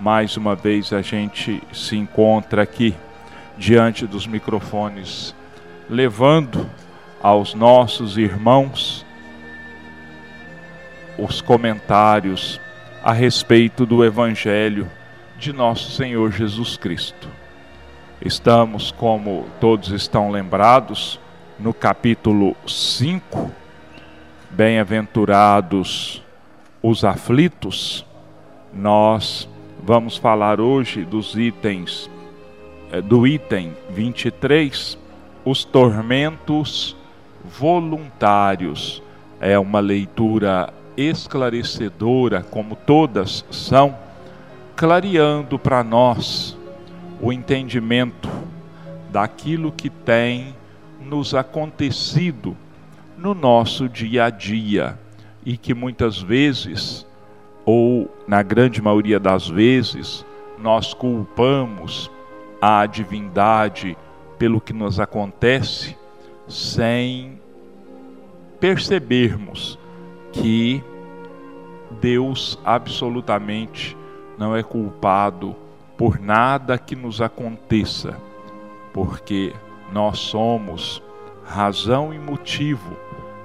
mais uma vez a gente se encontra aqui diante dos microfones, levando aos nossos irmãos os comentários a respeito do Evangelho de nosso Senhor Jesus Cristo. Estamos, como todos estão lembrados, no capítulo 5, Bem-aventurados os aflitos. Nós vamos falar hoje dos itens, eh, do item 23, os tormentos voluntários. É uma leitura esclarecedora, como todas são, clareando para nós o entendimento daquilo que tem nos acontecido no nosso dia a dia e que muitas vezes, ou na grande maioria das vezes, nós culpamos a divindade pelo que nos acontece sem percebermos que Deus absolutamente não é culpado por nada que nos aconteça, porque nós somos razão e motivo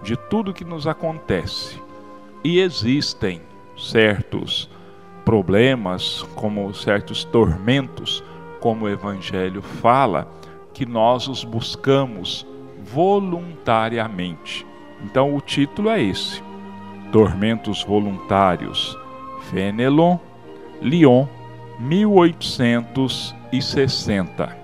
de tudo que nos acontece. E existem certos problemas, como certos tormentos, como o Evangelho fala, que nós os buscamos voluntariamente. Então o título é esse: Tormentos Voluntários, Fenelon, Lyon, 1860.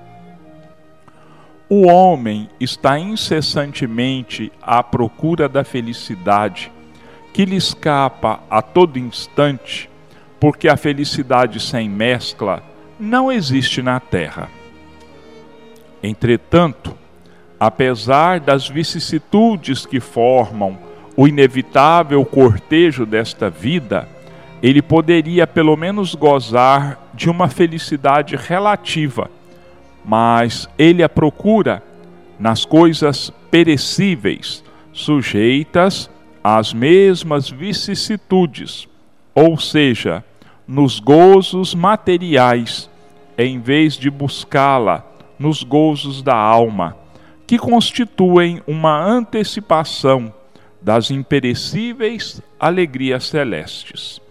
O homem está incessantemente à procura da felicidade, que lhe escapa a todo instante, porque a felicidade sem mescla não existe na terra. Entretanto, apesar das vicissitudes que formam o inevitável cortejo desta vida, ele poderia pelo menos gozar de uma felicidade relativa mas ele a procura nas coisas perecíveis, sujeitas às mesmas vicissitudes, ou seja, nos gozos materiais, em vez de buscá-la nos gozos da alma, que constituem uma antecipação das imperecíveis alegrias celestes.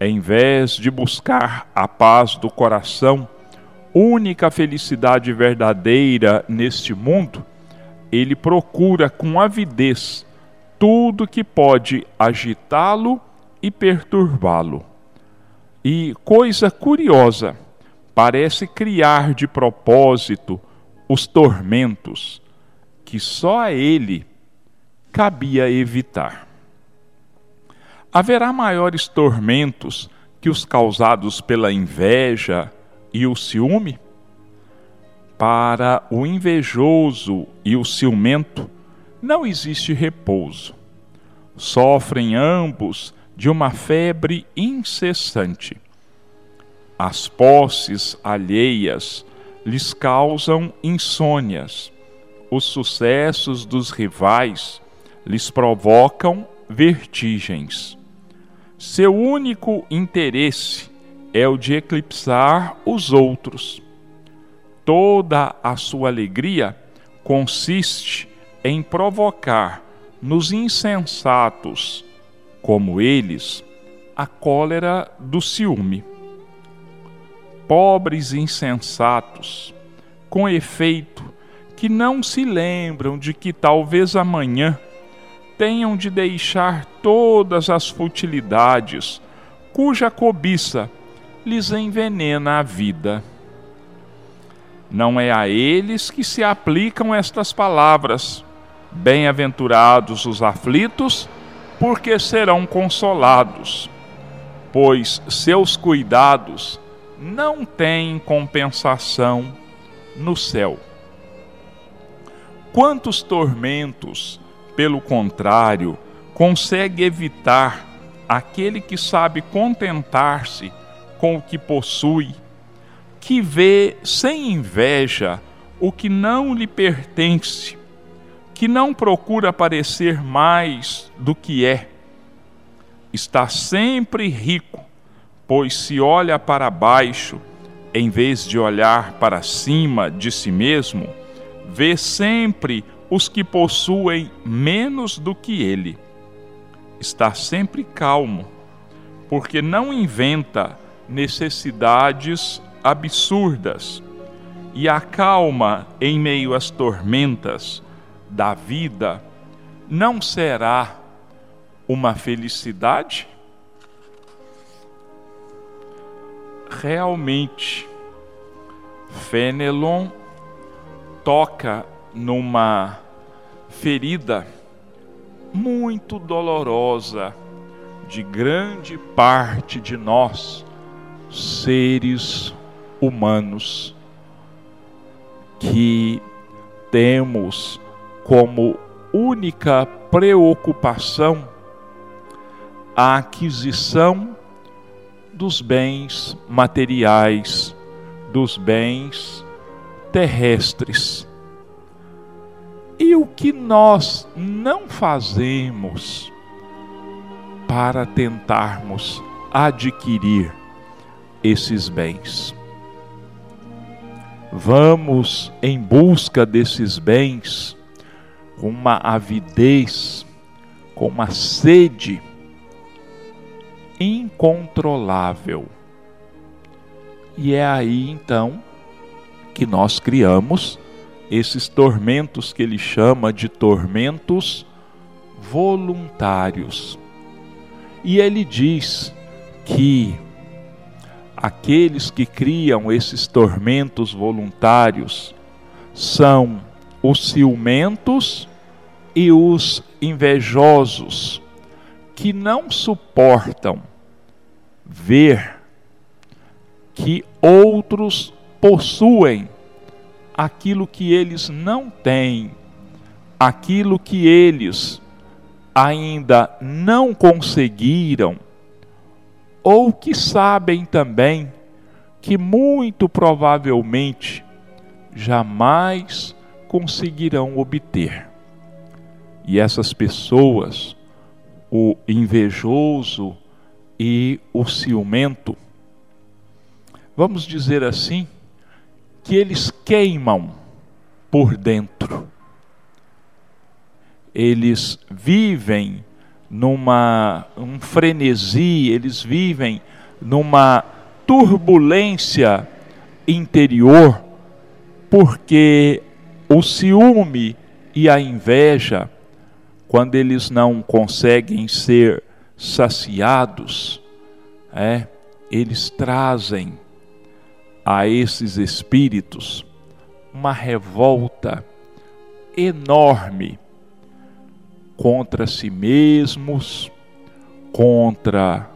Em vez de buscar a paz do coração, única felicidade verdadeira neste mundo, ele procura com avidez tudo que pode agitá-lo e perturbá-lo. E coisa curiosa, parece criar de propósito os tormentos que só a ele cabia evitar. Haverá maiores tormentos que os causados pela inveja, e o ciúme? Para o invejoso e o ciumento não existe repouso. Sofrem ambos de uma febre incessante. As posses alheias lhes causam insônias. Os sucessos dos rivais lhes provocam vertigens. Seu único interesse é o de eclipsar os outros. Toda a sua alegria consiste em provocar nos insensatos, como eles, a cólera do ciúme. Pobres insensatos, com efeito, que não se lembram de que talvez amanhã tenham de deixar todas as futilidades, cuja cobiça lhes envenena a vida. Não é a eles que se aplicam estas palavras: Bem-aventurados os aflitos, porque serão consolados, pois seus cuidados não têm compensação no céu. Quantos tormentos, pelo contrário, consegue evitar aquele que sabe contentar-se com o que possui, que vê sem inveja o que não lhe pertence, que não procura parecer mais do que é, está sempre rico, pois se olha para baixo, em vez de olhar para cima de si mesmo, vê sempre os que possuem menos do que ele. Está sempre calmo, porque não inventa necessidades absurdas e acalma em meio às tormentas da vida, não será uma felicidade? Realmente, Fenelon toca numa ferida muito dolorosa de grande parte de nós, seres humanos, que temos como única preocupação a aquisição dos bens materiais, dos bens terrestres. E o que nós não fazemos para tentarmos adquirir esses bens? Vamos em busca desses bens com uma avidez, com uma sede incontrolável. E é aí então que nós criamos esses tormentos que ele chama de tormentos voluntários. E ele diz que aqueles que criam esses tormentos voluntários são os ciumentos e os invejosos, que não suportam ver que outros possuem aquilo que eles não têm, aquilo que eles ainda não conseguiram, ou que sabem também que muito provavelmente jamais conseguirão obter. E essas pessoas, o invejoso e o ciumento, vamos dizer assim, que eles queimam por dentro. Eles vivem numa um frenesi, eles vivem numa turbulência interior, porque o ciúme e a inveja, quando eles não conseguem ser saciados, é, eles trazem a esses espíritos uma revolta enorme contra si mesmos, contra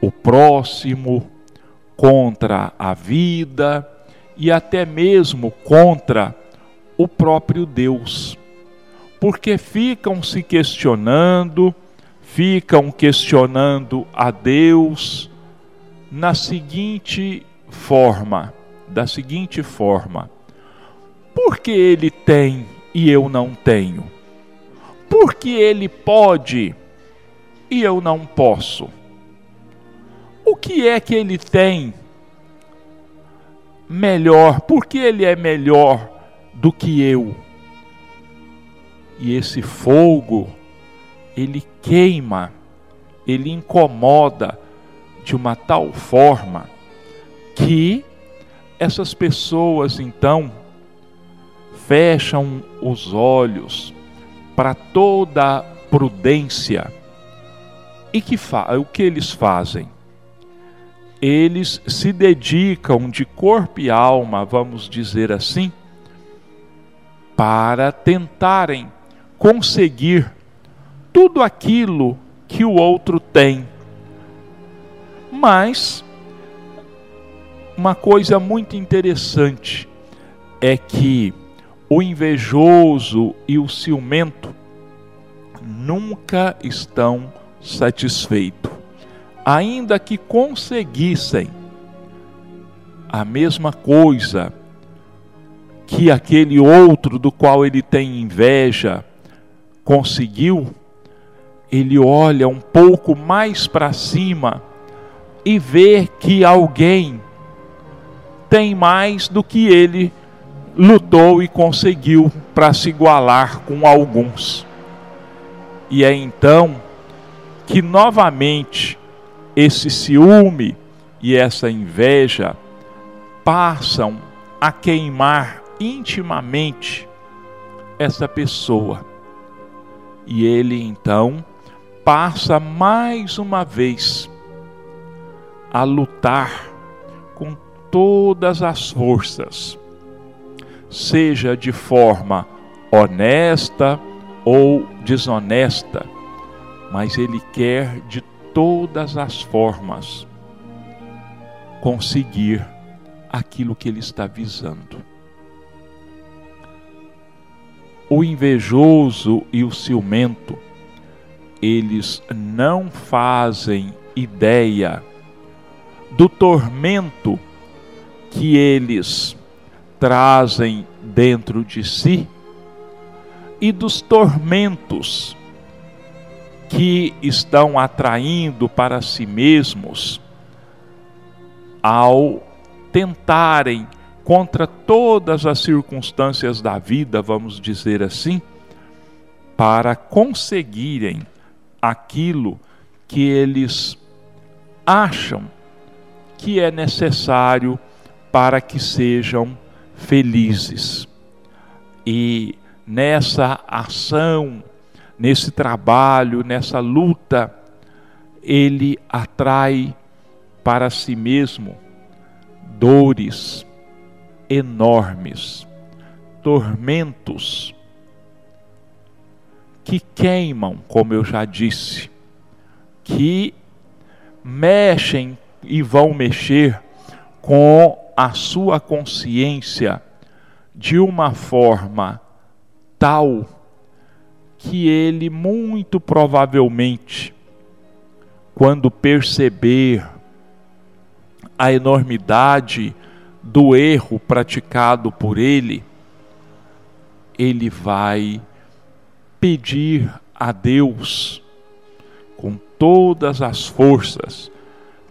o próximo, contra a vida e até mesmo contra o próprio Deus. Porque ficam se questionando, ficam questionando a Deus na seguinte forma, da seguinte forma: por que ele tem e eu não tenho? Por que ele pode e eu não posso? O que é que ele tem melhor? Por que ele é melhor do que eu? E esse fogo, ele queima, ele incomoda de uma tal forma que essas pessoas então fecham os olhos para toda prudência. E que o que eles fazem? Eles se dedicam de corpo e alma, vamos dizer assim, para tentarem conseguir tudo aquilo que o outro tem. Mas uma coisa muito interessante é que o invejoso e o ciumento nunca estão satisfeitos, ainda que conseguissem a mesma coisa que aquele outro do qual ele tem inveja conseguiu, ele olha um pouco mais para cima e ver que alguém tem mais do que ele lutou e conseguiu para se igualar com alguns. E é então que novamente esse ciúme e essa inveja passam a queimar intimamente essa pessoa. E ele então passa mais uma vez a lutar com todas as forças, seja de forma honesta ou desonesta, mas ele quer de todas as formas conseguir aquilo que ele está visando. O invejoso e o ciumento, eles não fazem ideia do tormento que eles trazem dentro de si e dos tormentos que estão atraindo para si mesmos ao tentarem contra todas as circunstâncias da vida, vamos dizer assim, para conseguirem aquilo que eles acham que é necessário para que sejam felizes. E nessa ação, nesse trabalho, nessa luta, ele atrai para si mesmo dores enormes, tormentos que queimam, como eu já disse, que mexem e vão mexer com a sua consciência de uma forma tal que ele muito provavelmente, quando perceber a enormidade do erro praticado por ele, ele vai pedir a Deus com todas as forças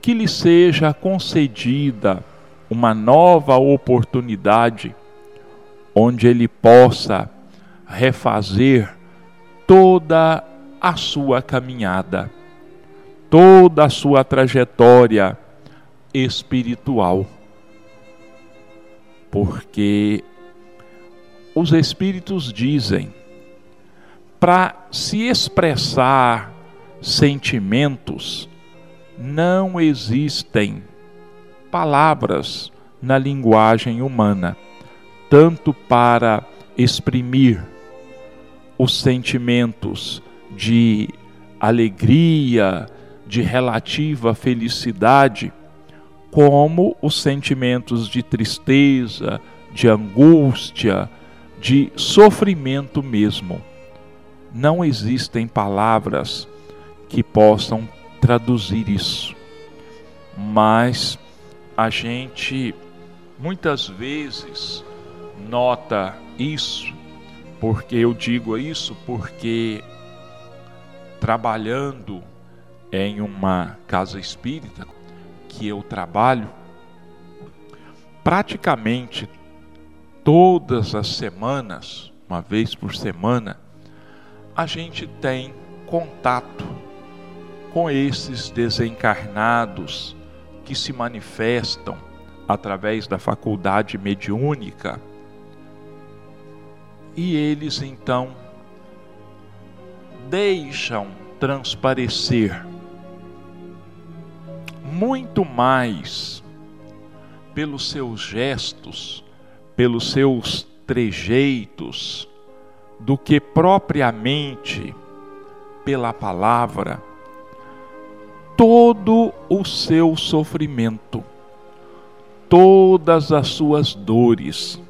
que lhe seja concedida uma nova oportunidade onde ele possa refazer toda a sua caminhada, toda a sua trajetória espiritual. Porque os espíritos dizem para se expressar sentimentos não existem palavras na linguagem humana, tanto para exprimir os sentimentos de alegria, de relativa felicidade, como os sentimentos de tristeza, de angústia, de sofrimento mesmo. Não existem palavras que possam traduzir isso. Mas a gente muitas vezes nota isso, porque eu digo isso porque trabalhando em uma casa espírita que eu trabalho, praticamente todas as semanas, uma vez por semana, a gente tem contato com esses desencarnados que se manifestam através da faculdade mediúnica. E eles então deixam transparecer muito mais pelos seus gestos, pelos seus trejeitos, do que propriamente pela palavra todo o seu sofrimento, todas as suas dores.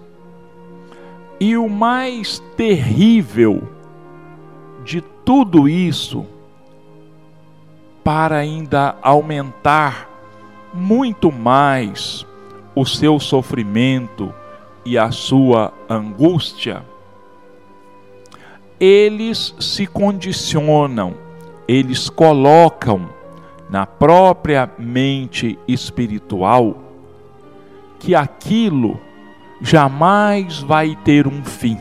E o mais terrível de tudo isso, para ainda aumentar muito mais o seu sofrimento e a sua angústia, eles se condicionam, eles colocam na própria mente espiritual que aquilo jamais vai ter um fim,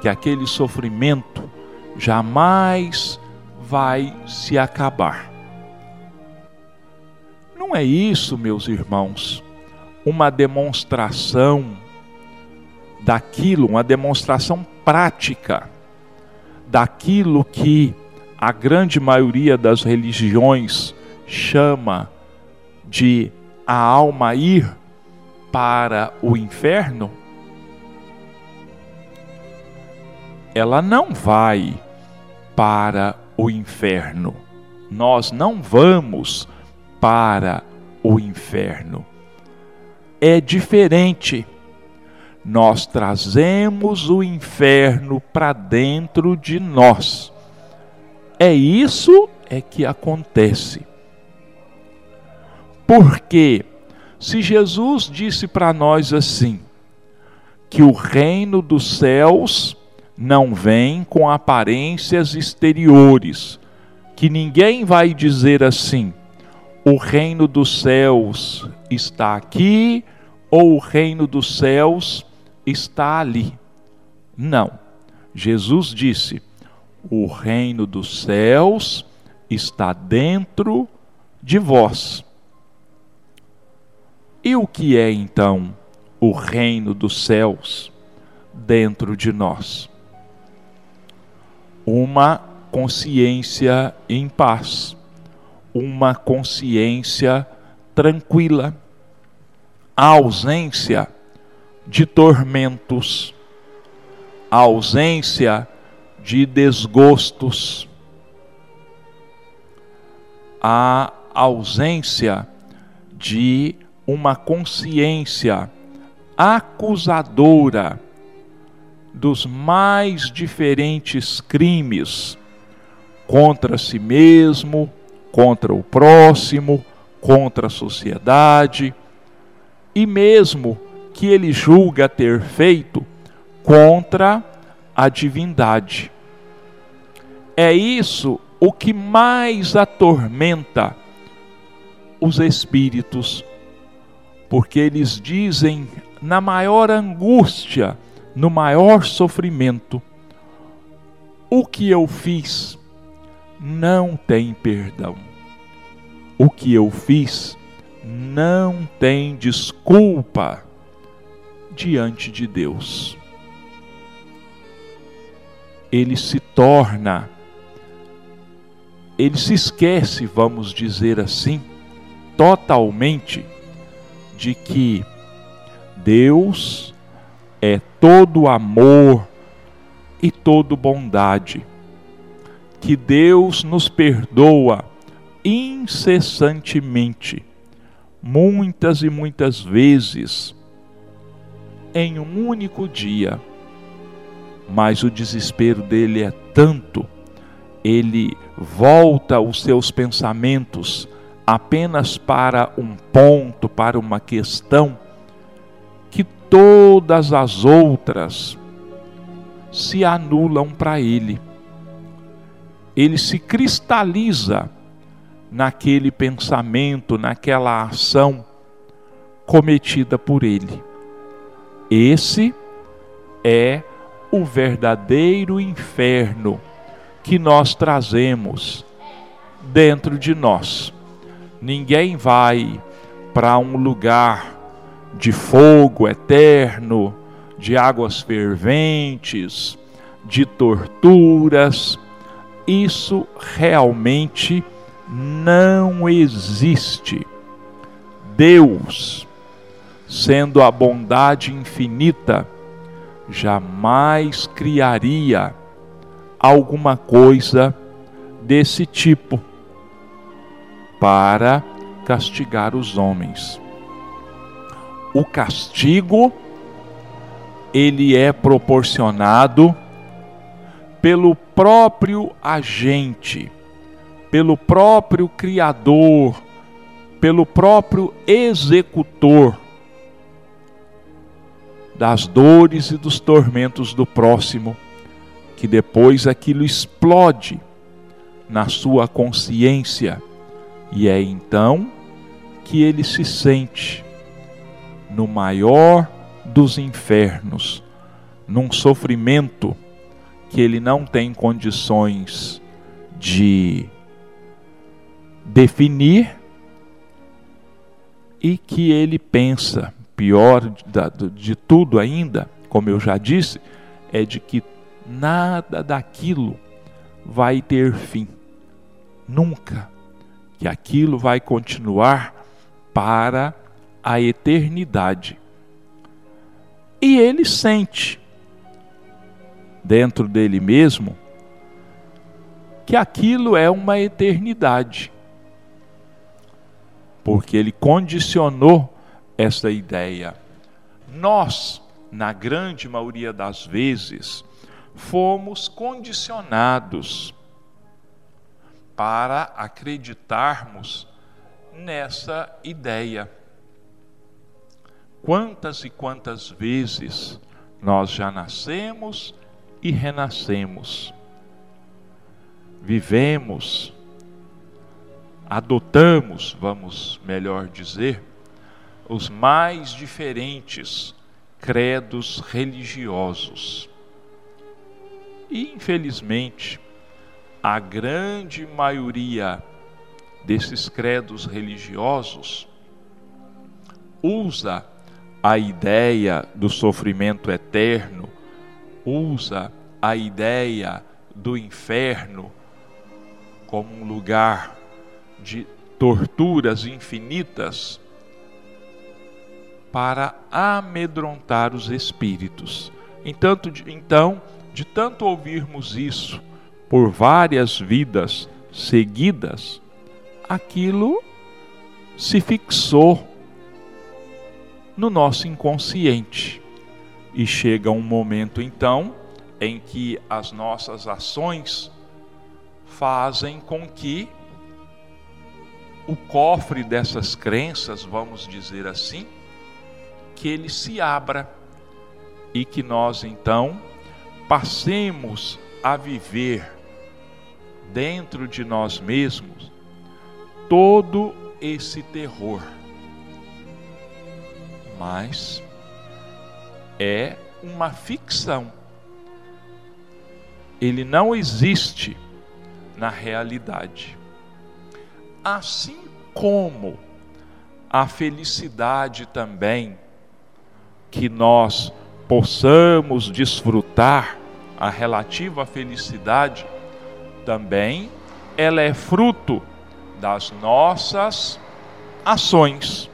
que aquele sofrimento jamais vai se acabar. Não é isso, meus irmãos, uma demonstração daquilo, uma demonstração prática daquilo que a grande maioria das religiões chama de a alma ir para o inferno, ela não vai para o inferno. Nós não vamos para o inferno. É diferente. Nós trazemos o inferno para dentro de nós. É isso é que acontece. Porque se Jesus disse para nós assim, que o reino dos céus não vem com aparências exteriores, que ninguém vai dizer assim: o reino dos céus está aqui ou o reino dos céus está ali. Não. Jesus disse: o reino dos céus está dentro de vós. E o que é então o reino dos céus dentro de nós? Uma consciência em paz, uma consciência tranquila, a ausência de tormentos, a ausência de desgostos, a ausência de uma consciência acusadora dos mais diferentes crimes contra si mesmo, contra o próximo, contra a sociedade e mesmo que ele julga ter feito contra a divindade. É isso o que mais atormenta os espíritos, porque eles dizem na maior angústia, no maior sofrimento, o que eu fiz não tem perdão. O que eu fiz não tem desculpa diante de Deus ele se torna, ele se esquece, vamos dizer assim, totalmente de que Deus é todo amor e todo bondade, que Deus nos perdoa incessantemente, muitas e muitas vezes, em um único dia. Mas o desespero dele é tanto, ele volta os seus pensamentos apenas para um ponto, para uma questão, que todas as outras se anulam para ele. Ele se cristaliza naquele pensamento, naquela ação cometida por ele. Esse é o verdadeiro inferno que nós trazemos dentro de nós. Ninguém vai para um lugar de fogo eterno, de águas ferventes, de torturas. Isso realmente não existe. Deus, sendo a bondade infinita, jamais criaria alguma coisa desse tipo para castigar os homens. O castigo ele é proporcionado pelo próprio agente, pelo próprio criador, pelo próprio executor das dores e dos tormentos do próximo, que depois aquilo explode na sua consciência. E é então que ele se sente no maior dos infernos, num sofrimento que ele não tem condições de definir e que ele pensa, pior de tudo ainda, como eu já disse, é de que nada daquilo vai ter fim. Nunca. Que aquilo vai continuar para a eternidade. E ele sente dentro dele mesmo que aquilo é uma eternidade. Porque ele condicionou essa ideia. Nós, na grande maioria das vezes, fomos condicionados para acreditarmos nessa ideia. Quantas e quantas vezes nós já nascemos e renascemos, vivemos, adotamos, vamos melhor dizer, os mais diferentes credos religiosos. E, infelizmente, a grande maioria desses credos religiosos usa a ideia do sofrimento eterno, usa a ideia do inferno como um lugar de torturas infinitas para amedrontar os espíritos. Então, então, de tanto ouvirmos isso por várias vidas seguidas, aquilo se fixou no nosso inconsciente. E chega um momento então em que as nossas ações fazem com que o cofre dessas crenças, vamos dizer assim, que ele se abra e que nós então passemos a viver dentro de nós mesmos todo esse terror. Mas é uma ficção. Ele não existe na realidade. Assim como a felicidade também que nós possamos desfrutar a relativa felicidade também ela é fruto das nossas ações.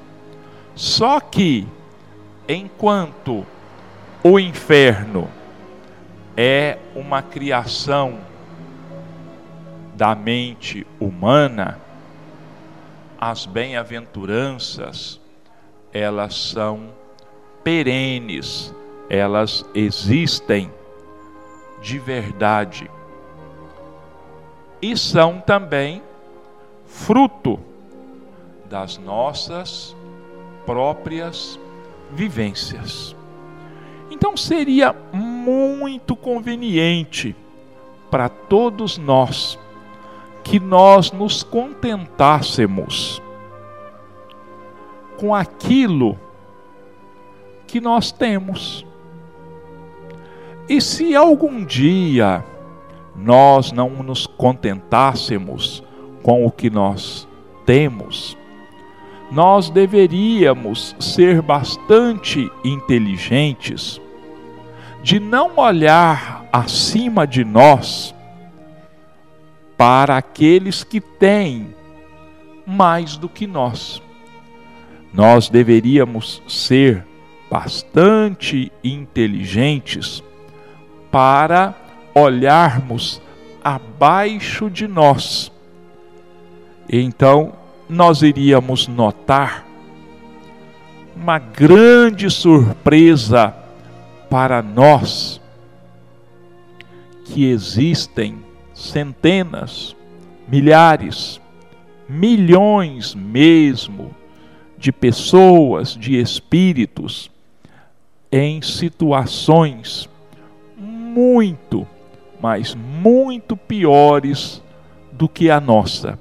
Só que enquanto o inferno é uma criação da mente humana, as bem-aventuranças, elas são perenes, elas existem de verdade e são também fruto das nossas próprias vivências. Então seria muito conveniente para todos nós que nós nos contentássemos com aquilo que nós temos. E se algum dia nós não nos contentássemos com o que nós temos, nós deveríamos ser bastante inteligentes de não olhar acima de nós para aqueles que têm mais do que nós. Nós deveríamos ser bastante inteligentes para olharmos abaixo de nós. Então, nós iríamos notar uma grande surpresa para nós que existem centenas, milhares, milhões mesmo de pessoas, de espíritos em situações muito, mas muito piores do que a nossa,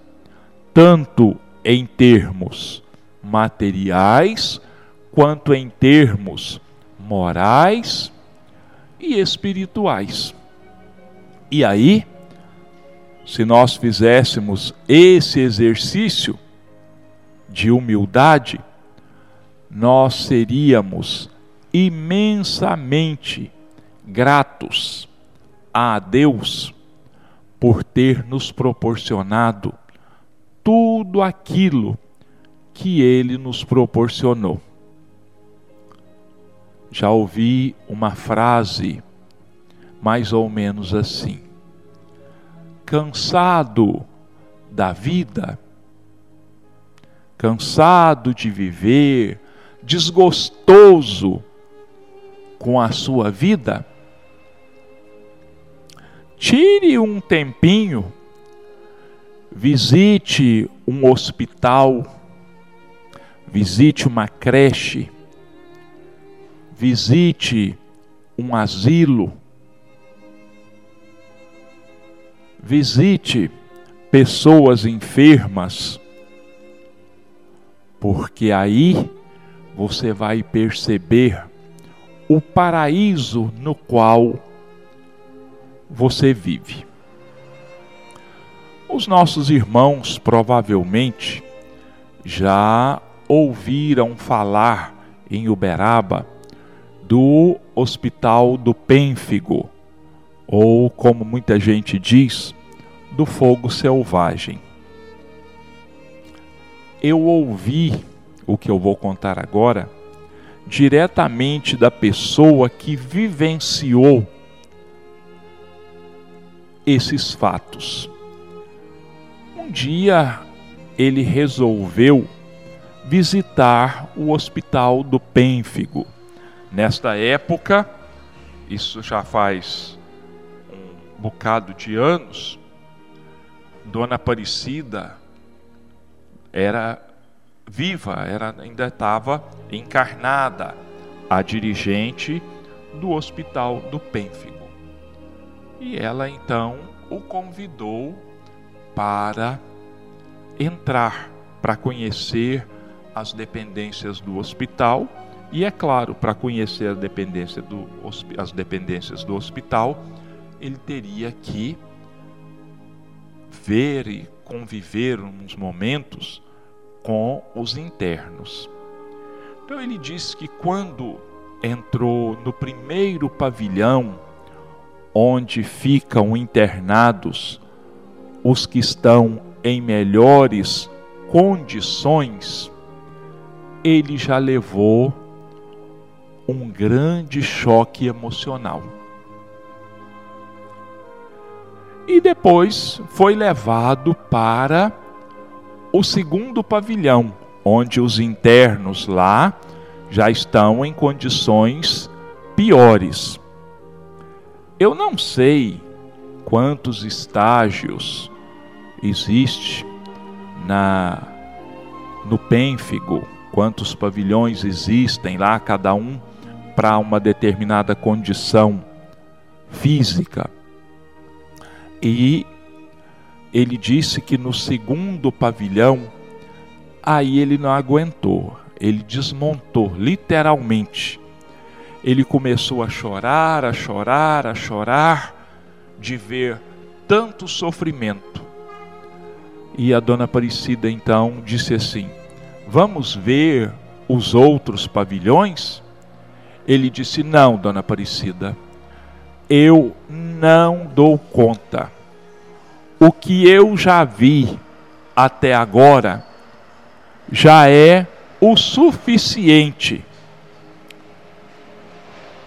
tanto em termos materiais, quanto em termos morais e espirituais. E aí, se nós fizéssemos esse exercício de humildade, nós seríamos imensamente gratos a Deus por ter nos proporcionado tudo aquilo que Ele nos proporcionou. Já ouvi uma frase mais ou menos assim: cansado da vida, cansado de viver, desgostoso com a sua vida, tire um tempinho, visite um hospital, visite uma creche, visite um asilo, visite pessoas enfermas, porque aí você vai perceber o paraíso no qual você vive. Os nossos irmãos provavelmente já ouviram falar em Uberaba do Hospital do Pênfigo, ou como muita gente diz, do fogo selvagem. Eu ouvi o que eu vou contar agora diretamente da pessoa que vivenciou esses fatos. Um dia ele resolveu visitar o hospital do Pênfigo. Nesta época, isso já faz um bocado de anos, Dona Aparecida era viva, era, ainda estava encarnada, a dirigente do hospital do Pênfigo. E ela então o convidou para entrar, para conhecer as dependências do hospital e, é claro, para conhecer a dependência do, as dependências do hospital, ele teria que ver e conviver uns momentos com os internos. Então ele diz que quando entrou no primeiro pavilhão, onde ficam internados os que estão em melhores condições, ele já levou um grande choque emocional. E depois foi levado para o segundo pavilhão, onde os internos lá já estão em condições piores. Eu não sei quantos estágios existe na no pênfigo, quantos pavilhões existem lá, cada um para uma determinada condição física. E ele disse que no segundo pavilhão, aí ele não aguentou, ele desmontou, literalmente. Ele começou a chorar, a chorar, a chorar, de ver tanto sofrimento. E a dona Aparecida então disse assim: Vamos ver os outros pavilhões? Ele disse: Não, dona Aparecida, eu não dou conta o que eu já vi até agora já é o suficiente.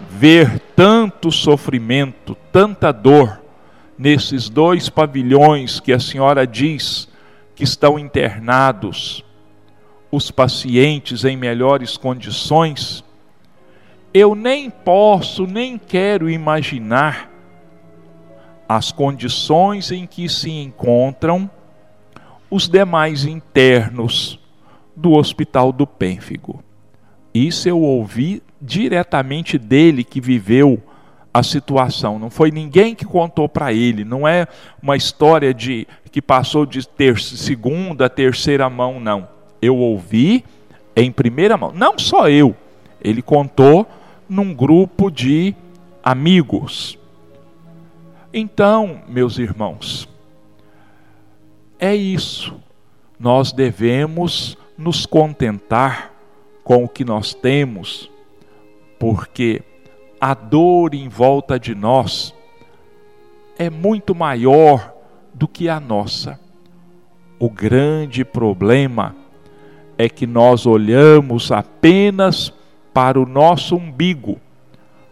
Ver tanto sofrimento, tanta dor nesses dois pavilhões que a senhora diz que estão internados, os pacientes em melhores condições, eu nem posso, nem quero imaginar as condições em que se encontram os demais internos do Hospital do Pênfigo. Isso eu ouvi diretamente dele que viveu a situação, não foi ninguém que contou para ele, não é uma história de que passou de ter segunda, terceira mão, não. Eu ouvi em primeira mão, não só eu. Ele contou num grupo de amigos. Então, meus irmãos, é isso. Nós devemos nos contentar com o que nós temos, porque a dor em volta de nós é muito maior do que a nossa. O grande problema é que nós olhamos apenas para o nosso umbigo,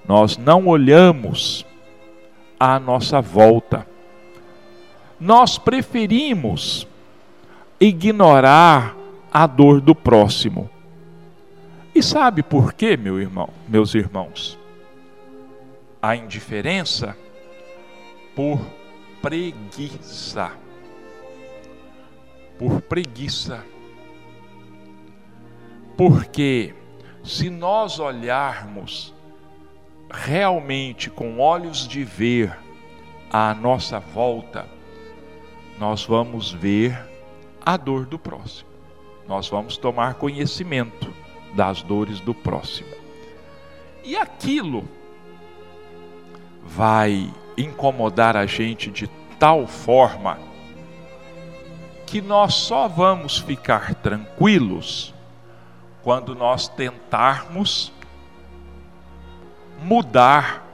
nós não olhamos à nossa volta. Nós preferimos ignorar a dor do próximo. E sabe por quê, meu irmão, meus irmãos? A indiferença por preguiça. Por preguiça. Porque se nós olharmos realmente com olhos de ver à nossa volta, nós vamos ver a dor do próximo. Nós vamos tomar conhecimento das dores do próximo. E aquilo vai incomodar a gente de tal forma que nós só vamos ficar tranquilos quando nós tentarmos mudar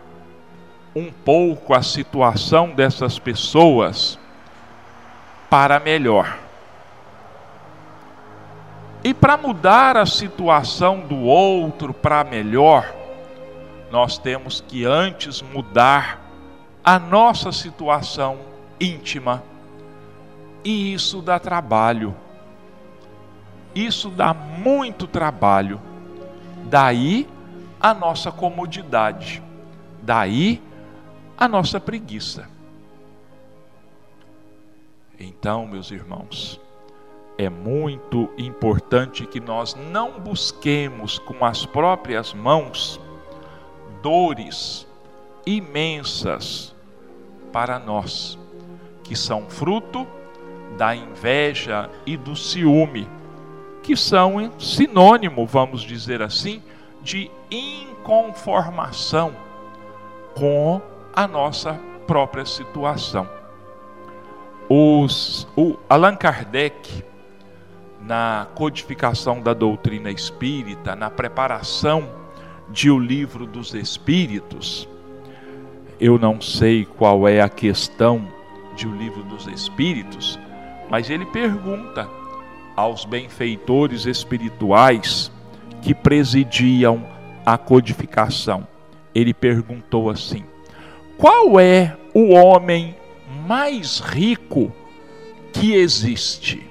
um pouco a situação dessas pessoas para melhor. E para mudar a situação do outro para melhor, nós temos que antes mudar a nossa situação íntima. E isso dá trabalho. Isso dá muito trabalho. Daí a nossa comodidade. Daí a nossa preguiça. Então, meus irmãos, é muito importante que nós não busquemos com as próprias mãos dores imensas para nós, que são fruto da inveja e do ciúme, que são sinônimo, vamos dizer assim, de inconformação com a nossa própria situação. Os, o Allan Kardec, na codificação da doutrina espírita, na preparação de O Livro dos Espíritos, eu não sei qual é a questão de O Livro dos Espíritos, mas ele pergunta aos benfeitores espirituais que presidiam a codificação. Ele perguntou assim: Qual é o homem mais rico que existe?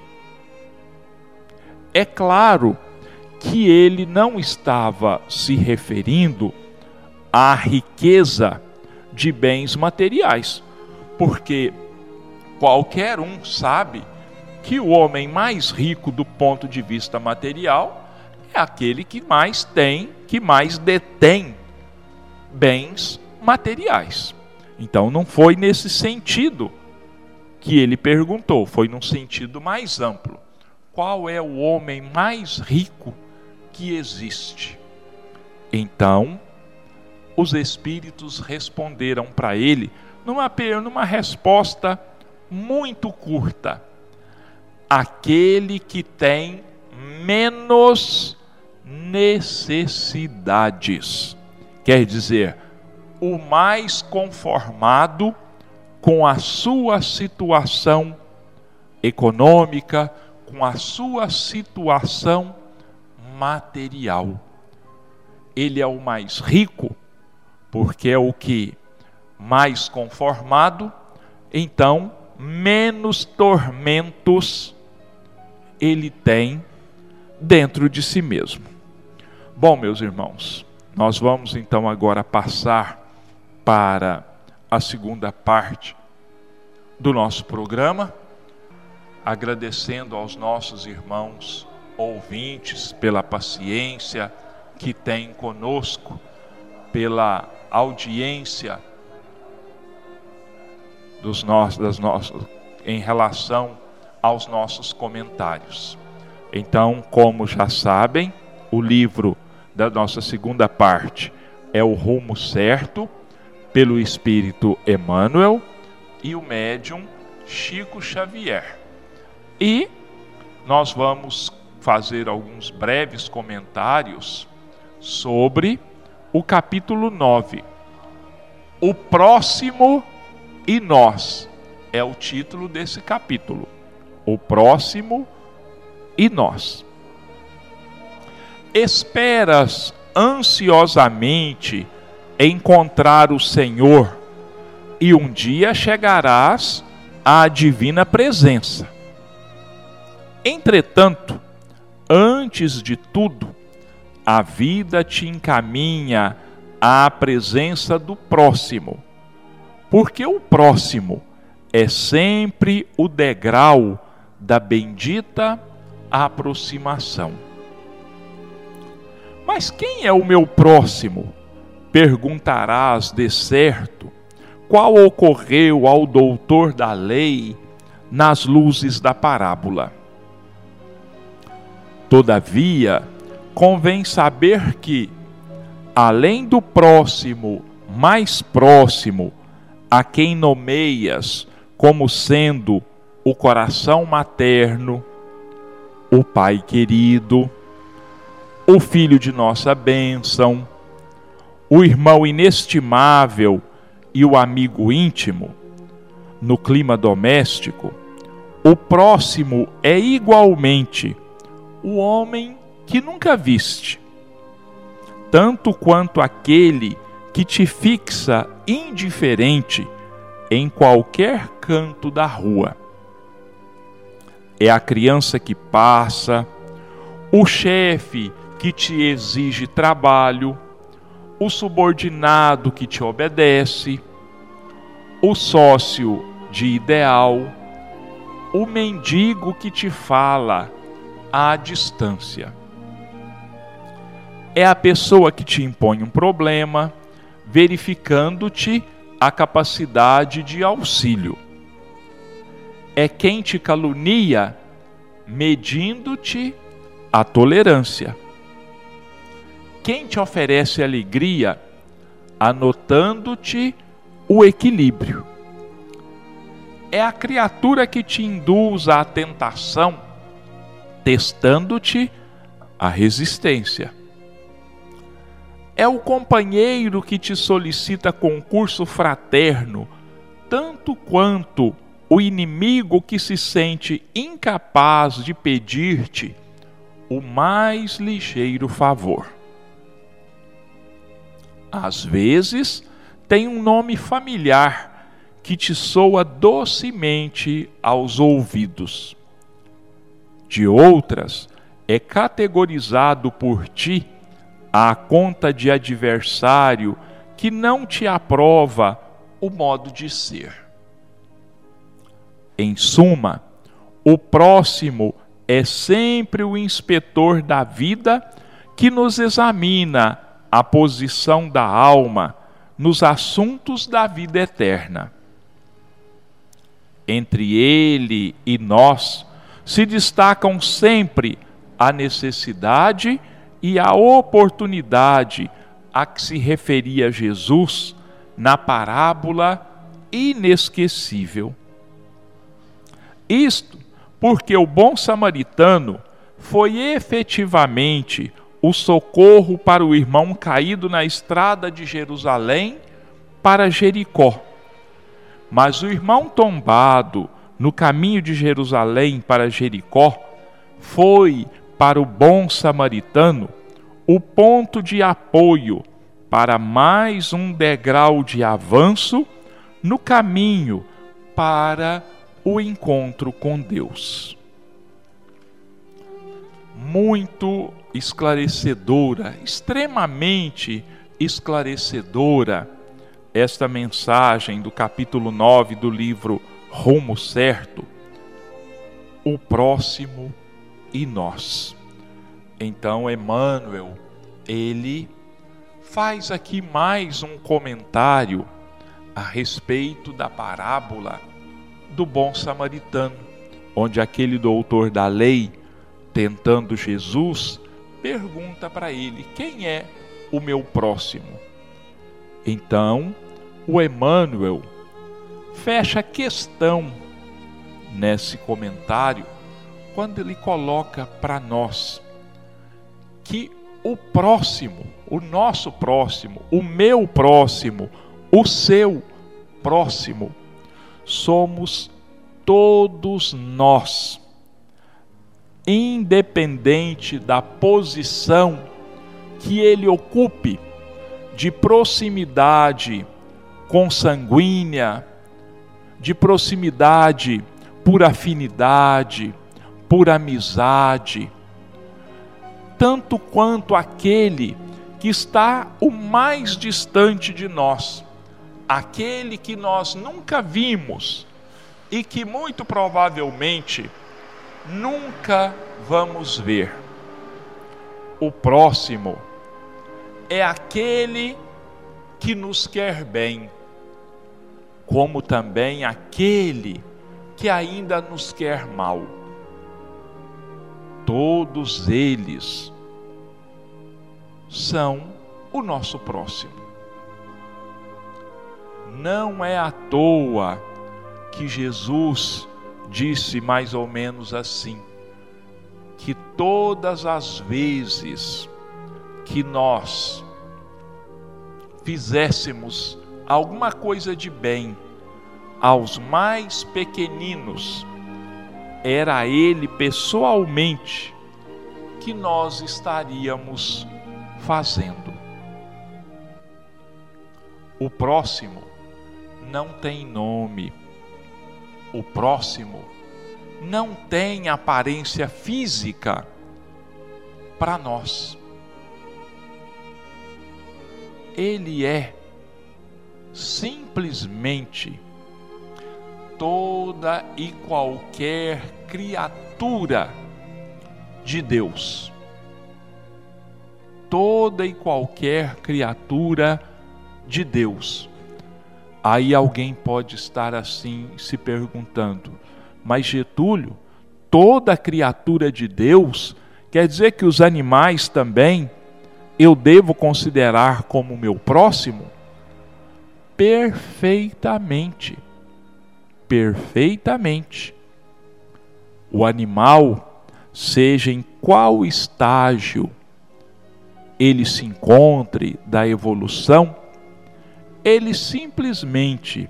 É claro que ele não estava se referindo à riqueza de bens materiais, porque qualquer um sabe que o homem mais rico do ponto de vista material é aquele que mais tem, que mais detém bens materiais. Então não foi nesse sentido que ele perguntou, foi num sentido mais amplo qual é o homem mais rico que existe. Então, os espíritos responderam para ele numa, numa resposta muito curta: aquele que tem menos necessidades. Quer dizer, o mais conformado com a sua situação econômica, com a sua situação material. Ele é o mais rico, porque é o que mais conformado, então menos tormentos ele tem dentro de si mesmo. Bom, meus irmãos, nós vamos então agora passar para a segunda parte do nosso programa agradecendo aos nossos irmãos ouvintes pela paciência que têm conosco, pela audiência dos nossos, das nossas, em relação aos nossos comentários. Então, como já sabem, o livro da nossa segunda parte é O Rumo Certo, pelo Espírito Emmanuel, e o médium Chico Xavier. E nós vamos fazer alguns breves comentários sobre o capítulo 9. O próximo e nós é o título desse capítulo. O próximo e nós. Esperas ansiosamente encontrar o Senhor e um dia chegarás à divina presença. Entretanto, antes de tudo, a vida te encaminha à presença do próximo, porque o próximo é sempre o degrau da bendita aproximação. Mas quem é o meu próximo? Perguntarás de certo qual ocorreu ao doutor da lei nas luzes da parábola. Todavia, convém saber que, além do próximo mais próximo, a quem nomeias como sendo o coração materno, o Pai querido, o Filho de nossa bênção, o irmão inestimável e o amigo íntimo, no clima doméstico, o próximo é igualmente o homem que nunca viste, tanto quanto aquele que te fixa indiferente em qualquer canto da rua. É a criança que passa, o chefe que te exige trabalho, o subordinado que te obedece, o sócio de ideal, o mendigo que te fala à distância. É a pessoa que te impõe um problema, verificando-te a capacidade de auxílio. É quem te calunia, medindo-te a tolerância. Quem te oferece alegria, anotando-te o equilíbrio. É a criatura que te induz à tentação, testando-te a resistência é o companheiro que te solicita concurso fraterno, tanto quanto o inimigo que se sente incapaz de pedir-te o mais ligeiro favor. Às vezes, tem um nome familiar que te soa docemente aos ouvidos. De outras, é categorizado por ti à conta de adversário que não te aprova o modo de ser. Em suma, o próximo é sempre o inspetor da vida que nos examina a posição da alma nos assuntos da vida eterna. Entre ele e nós se destacam sempre a necessidade e a oportunidade a que se referia Jesus na parábola inesquecível. Isto porque o bom samaritano foi efetivamente o socorro para o irmão caído na estrada de Jerusalém para Jericó. Mas o irmão tombado no caminho de Jerusalém para Jericó foi para o bom samaritano o ponto de apoio para mais um degrau de avanço no caminho para o encontro com Deus. Muito esclarecedora, extremamente esclarecedora, esta mensagem do capítulo 9 do livro Rumo Certo. O próximo e nós. Então, Emmanuel, ele faz aqui mais um comentário a respeito da parábola do bom samaritano, onde aquele doutor da lei, tentando Jesus, pergunta para ele: Quem é o meu próximo? Então, o Emmanuel fecha a questão nesse comentário quando ele coloca para nós que o próximo, o nosso próximo, o meu próximo, o seu próximo, somos todos nós, independente da posição que ele ocupe de proximidade consanguínea, de proximidade por afinidade, por amizade, tanto quanto aquele que está o mais distante de nós, aquele que nós nunca vimos e que muito provavelmente nunca vamos ver. O próximo é aquele que nos quer bem, como também aquele que ainda nos quer mal. Todos eles são o nosso próximo. Não é à toa que Jesus disse mais ou menos assim: que todas as vezes que nós fizéssemos alguma coisa de bem aos mais pequeninos, era Ele pessoalmente que nós estaríamos fazendo. O próximo não tem nome. O próximo não tem aparência física para nós. Ele é simplesmente toda e qualquer criatura de Deus. Toda e qualquer criatura de Deus. Aí alguém pode estar assim se perguntando: mas Getúlio, toda criatura de Deus, quer dizer que os animais também eu devo considerar como meu próximo? Perfeitamente. Perfeitamente. O animal, seja em qual estágio ele se encontre da evolução, ele simplesmente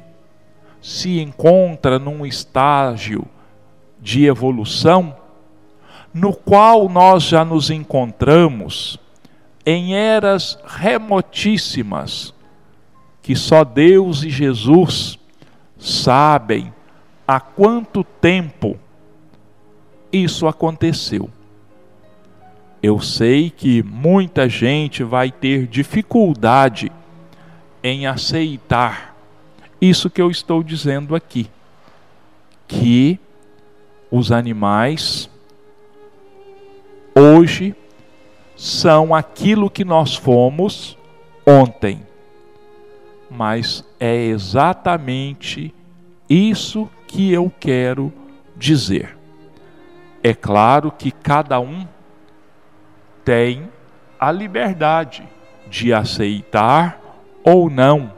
se encontra num estágio de evolução no qual nós já nos encontramos em eras remotíssimas, que só Deus e Jesus sabem há quanto tempo isso aconteceu. Eu sei que muita gente vai ter dificuldade em aceitar isso que eu estou dizendo aqui, que os animais hoje são aquilo que nós fomos ontem. Mas é exatamente isso que eu quero dizer. É claro que cada um tem a liberdade de aceitar ou não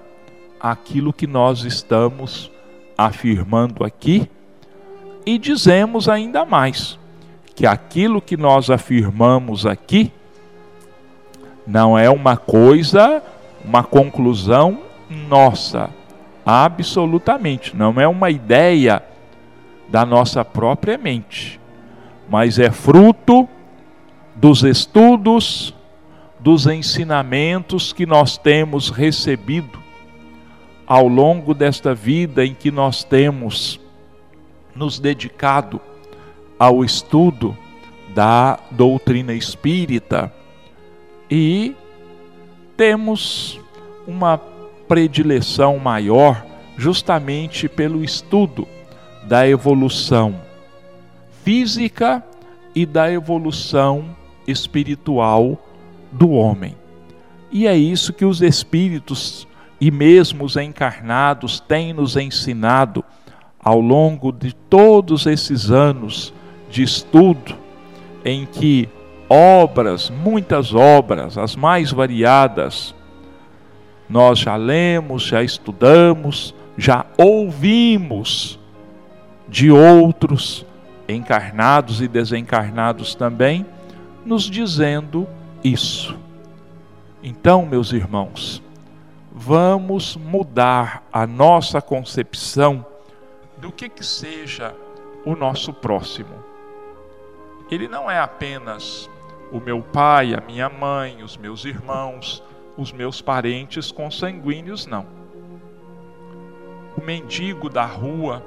aquilo que nós estamos afirmando aqui e dizemos ainda mais que aquilo que nós afirmamos aqui não é uma coisa, uma conclusão nossa, absolutamente, não é uma ideia da nossa própria mente, mas é fruto dos estudos, dos ensinamentos que nós temos recebido ao longo desta vida em que nós temos nos dedicado ao estudo da doutrina espírita e temos uma predileção maior justamente pelo estudo da evolução física e da evolução espiritual do homem. E é isso que os espíritos e mesmo os encarnados têm nos ensinado ao longo de todos esses anos de estudo, em que obras, muitas obras, as mais variadas, nós já lemos, já estudamos, já ouvimos de outros, encarnados e desencarnados também, nos dizendo isso. Então, meus irmãos, vamos mudar a nossa concepção do que que seja o nosso próximo. Ele não é apenas o meu pai, a minha mãe, os meus irmãos, os meus parentes consanguíneos, não. O mendigo da rua,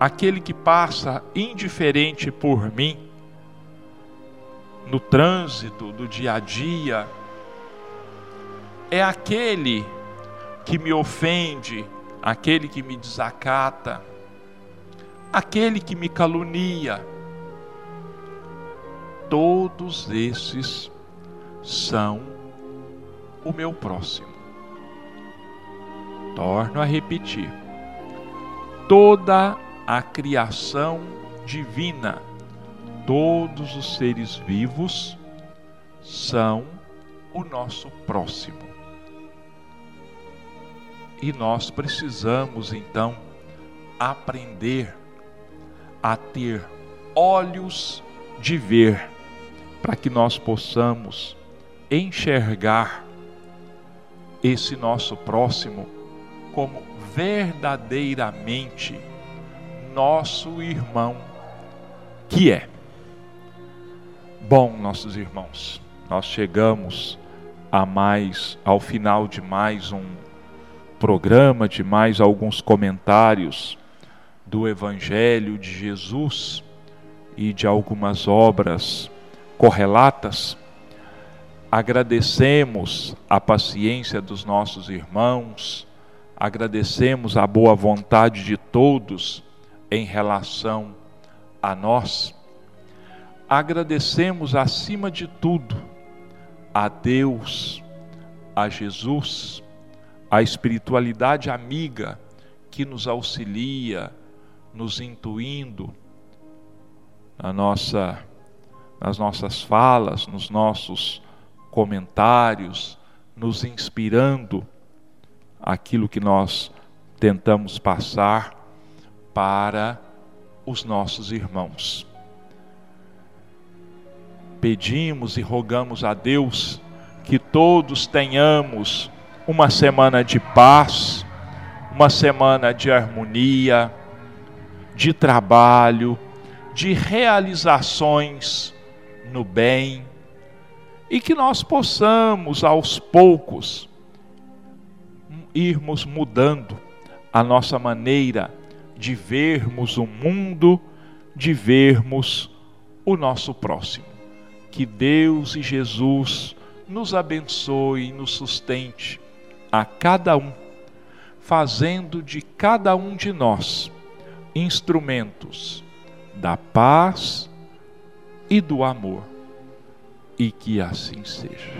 aquele que passa indiferente por mim, no trânsito do dia a dia, é aquele que me ofende, aquele que me desacata, aquele que me calunia. Todos esses são o meu próximo. Torno a repetir. Toda a criação divina, todos os seres vivos são o nosso próximo. E nós precisamos então aprender a ter olhos de ver, para que nós possamos enxergar esse nosso próximo como verdadeiramente nosso irmão que é. Bom, nossos irmãos, nós chegamos a mais ao final de mais um programa de mais alguns comentários do Evangelho de Jesus e de algumas obras correlatas. Agradecemos a paciência dos nossos irmãos, agradecemos a boa vontade de todos em relação a nós. Agradecemos acima de tudo a Deus, a Jesus, a espiritualidade amiga que nos auxilia, nos intuindo na nossa, nas nossas falas, nos nossos comentários, nos inspirando aquilo que nós tentamos passar para os nossos irmãos. Pedimos e rogamos a Deus que todos tenhamos uma semana de paz, uma semana de harmonia, de trabalho, de realizações no bem, e que nós possamos aos poucos irmos mudando a nossa maneira de vermos o mundo, de vermos o nosso próximo. Que Deus e Jesus nos abençoe e nos sustente a cada um, fazendo de cada um de nós instrumentos da paz e do amor, e que assim seja.